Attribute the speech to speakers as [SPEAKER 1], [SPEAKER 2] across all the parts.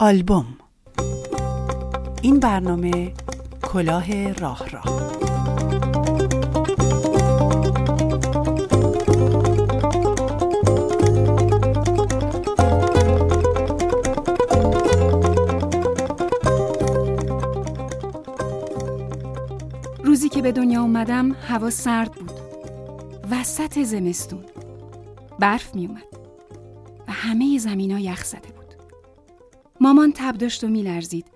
[SPEAKER 1] آلبوم. این برنامه کلاه راه راه
[SPEAKER 2] روزی که به دنیا اومدم هوا سرد بود. وسط زمستون. برف می اومد و همه زمین ها یخ زده بود. مامان تب داشت و میلرزید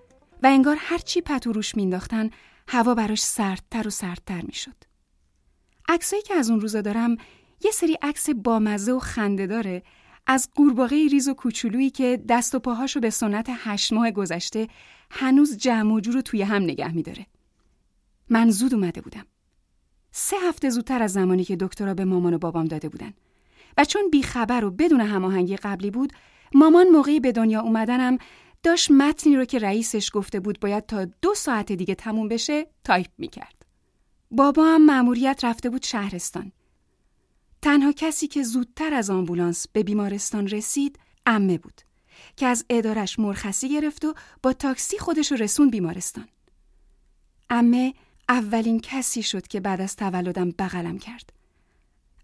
[SPEAKER 2] و انگار هرچی پتو روش مینداختن هوا براش سردتر و سردتر می‌شد. عکسایی که از اون روزا دارم یه سری عکس بامزه و خنده داره از قورباغه ریز و کوچولویی که دست و پاهاشو به سنت هشت ماه گذشته هنوز جمع و جور توی هم نگه میداره. من زود اومده بودم. سه هفته زودتر از زمانی که دکترا به مامان و بابام داده بودن. و چون بیخبر و بدون هماهنگی قبلی بود مامان موقعی به دنیا اومدنم داشت متنی رو که رئیسش گفته بود باید تا دو ساعت دیگه تموم بشه تایپ می‌کرد. بابا هم مأموریت رفته بود شهرستان. تنها کسی که زودتر از آمبولانس به بیمارستان رسید عمه بود که از ادارش مرخصی گرفت و با تاکسی خودش رو رسوند بیمارستان. امه اولین کسی شد که بعد از تولدم بغلم کرد.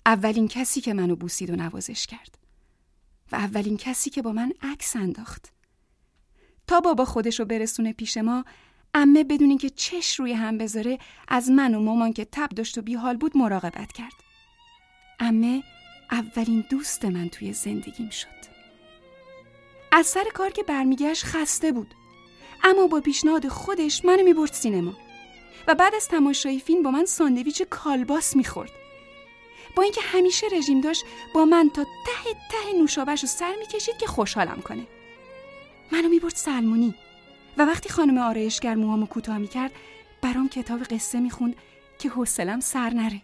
[SPEAKER 2] اولین کسی که منو بوسید و نوازش کرد. و اولین کسی که با من عکس انداخت. تا بابا خودشو برسونه پیش ما امه بدون اینکه چش روی هم بذاره از من و مامان که تب داشت و بیحال بود مراقبت کرد. امه اولین دوست من توی زندگیم شد. از سر کار که برمیگشت خسته بود. اما با پیشنهاد خودش منو می‌برد سینما و بعد از تماشای فیلم با من ساندویچ کالباس می‌خورد. با اینکه همیشه رژیم داشت با من تا ته ته نوشابش رو سر می‌کشید که خوشحالم کنه. منو می‌برد سلمونی. و وقتی خانم آرایشگر موهامو کوتاه می‌کرد برام کتاب قصه می‌خوند که حوصلم سر نره.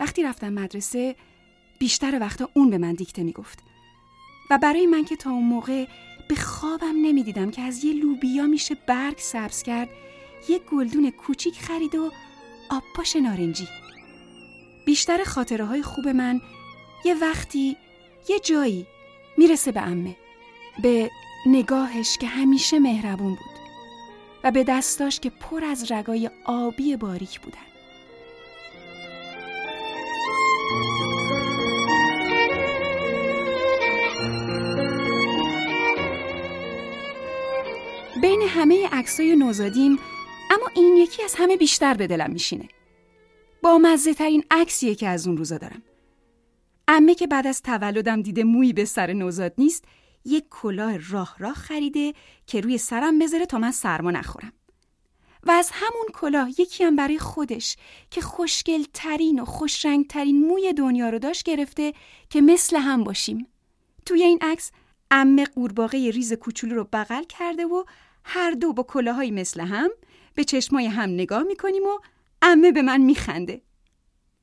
[SPEAKER 2] وقتی رفتم مدرسه بیشتر وقتا اون به من دیکته می‌گفت. و برای من که تا اون موقع به خوابم نمی‌دیدم که از یه لوبیا میشه برگ سبز کرد یه گلدون کوچیک خرید و آبپاش نارنجی. بیشتر خاطره های خوب من یه وقتی یه جایی می‌رسه به امه به نگاهش که همیشه مهربون بود و به دستاش که پر از رگای آبی باریک بودن. بین همه عکسای نوزادیم اما این یکی از همه بیشتر به دلم میشینه. با مزه ترین عکسیه که از اون روزا دارم. امه که بعد از تولدم دیده مویی به سر نوزاد نیست یک کلاه راه راه خریده که روی سرم بذاره تا من سرما نخورم. و از همون کلاه یکی هم برای خودش که خوشگل ترین و خوشرنگ ترین موی دنیا رو داشت گرفته که مثل هم باشیم. توی این عکس امه قورباغه ریز کوچولو رو بغل کرده و هر دو با کلاهایی مثل هم به چشمای هم نگاه می‌کنیم و امه به من میخنده.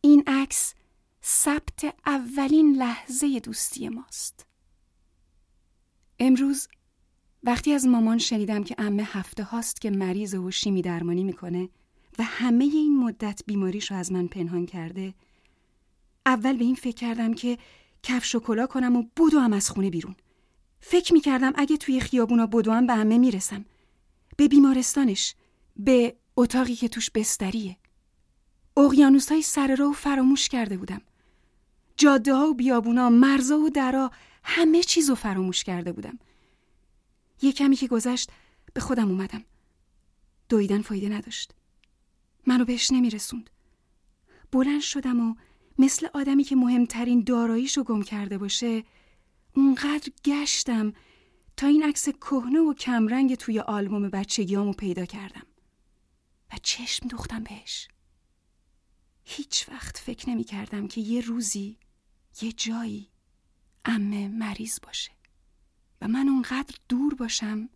[SPEAKER 2] این عکس ثبت اولین لحظه دوستی ماست. امروز وقتی از مامان شنیدم که امه هفته هاست که مریض و شیمی درمانی می‌کنه و همه این مدت بیماریش رو از من پنهان کرده اول به این فکر کردم که کفش و کلا کنم و هم از خونه بیرون. فکر می‌کردم اگه توی خیابونا بدوم به امه می‌رسم. به بیمارستانش به اتاقی که توش بستریه. اقیانوس های سر رو فراموش کرده بودم. جاده ها و بیابونا، مرزا و درا همه چیز رو فراموش کرده بودم. یه کمی که گذشت به خودم اومدم. دویدن فایده نداشت. منو بهش نمیرسوند. بلند شدم و مثل آدمی که مهمترین داراییشو گم کرده باشه اونقدر گشتم تا این عکس کهنه و کمرنگ توی آلبوم بچگیامو پیدا کردم و چشم دوختم بهش. هیچ وقت فکر نمی کردم که یه روزی یه جایی امه مریض باشه و من اونقدر دور باشم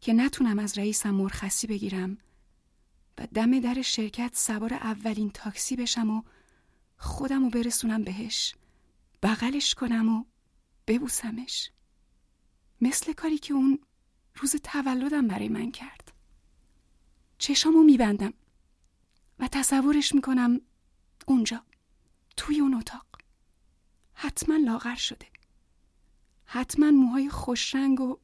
[SPEAKER 2] که نتونم از رئیسم مرخصی بگیرم و دم در شرکت سوار اولین تاکسی بشم و خودم رو برسونم بهش بغلش کنم و ببوسمش. مثل کاری که اون روز تولدم برای من کرد. چشامو میبندم. و تصورش می‌کنم اونجا توی اون اتاق. حتما لاغر شده. حتما موهای خوشرنگ و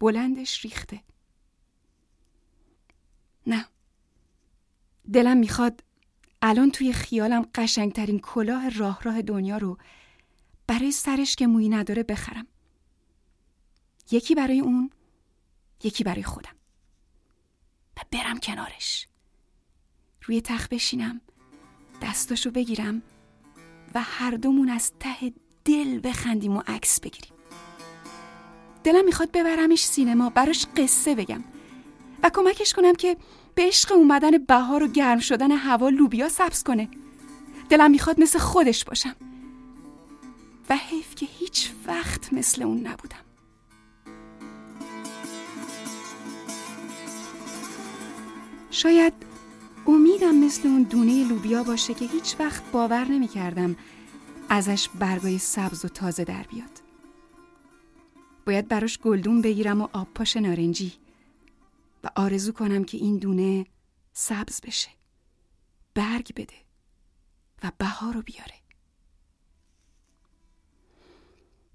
[SPEAKER 2] بلندش ریخته. نه. دلم می‌خواد الان توی خیالم قشنگترین کلاه راه راه دنیا رو برای سرش که مویی نداره بخرم. یکی برای اون یکی برای خودم. و برم کنارش. روی تخت بشینم دستاشو بگیرم و هر دومون از ته دل بخندیم و عکس بگیریم. دلم می‌خواد ببرمش سینما براش قصه بگم و کمکش کنم که به عشق اومدن بهار و گرم شدن هوا لوبیا سبز کنه. دلم می‌خواد مثل خودش باشم و حیف که هیچ وقت مثل اون نبودم. شاید امیدم مثل اون دونه لوبیا باشه که هیچ وقت باور نمی کردم ازش برگای سبز و تازه در بیاد. باید براش گلدون بگیرم و آب پاش نارنجی و آرزو کنم که این دونه سبز بشه. برگ بده و بهار رو بیاره.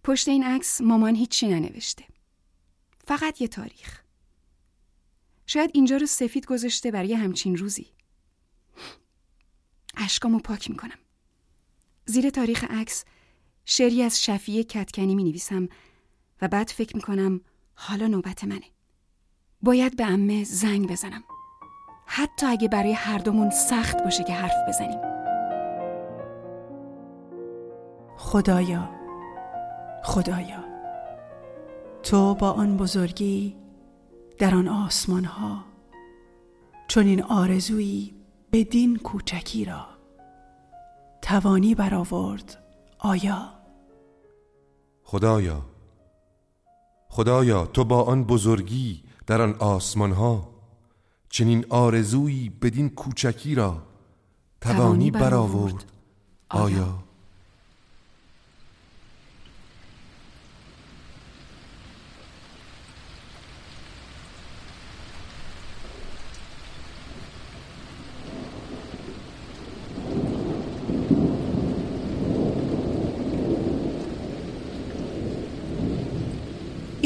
[SPEAKER 2] پشت این عکس مامان هیچی ننوشته. فقط یه تاریخ. شاید اینجا رو سفید گذاشته برای همچین روزی. اشکامو پاک می‌کنم. زیر تاریخ عکس شعری از شفیه کتکنی می نویسم و بعد فکر می‌کنم حالا نوبت منه. باید به امه زنگ بزنم. حتی اگه برای هر دومون سخت باشه که حرف بزنیم.
[SPEAKER 1] خدایا خدایا تو با آن بزرگی در آن آسمان ها چون این آرزویی بدین کوچکی را توانی برآورد آیا؟
[SPEAKER 3] خدایا خدایا تو با آن بزرگی در آن آسمان ها چنین آرزویی بدین کوچکی را توانی برآورد آیا؟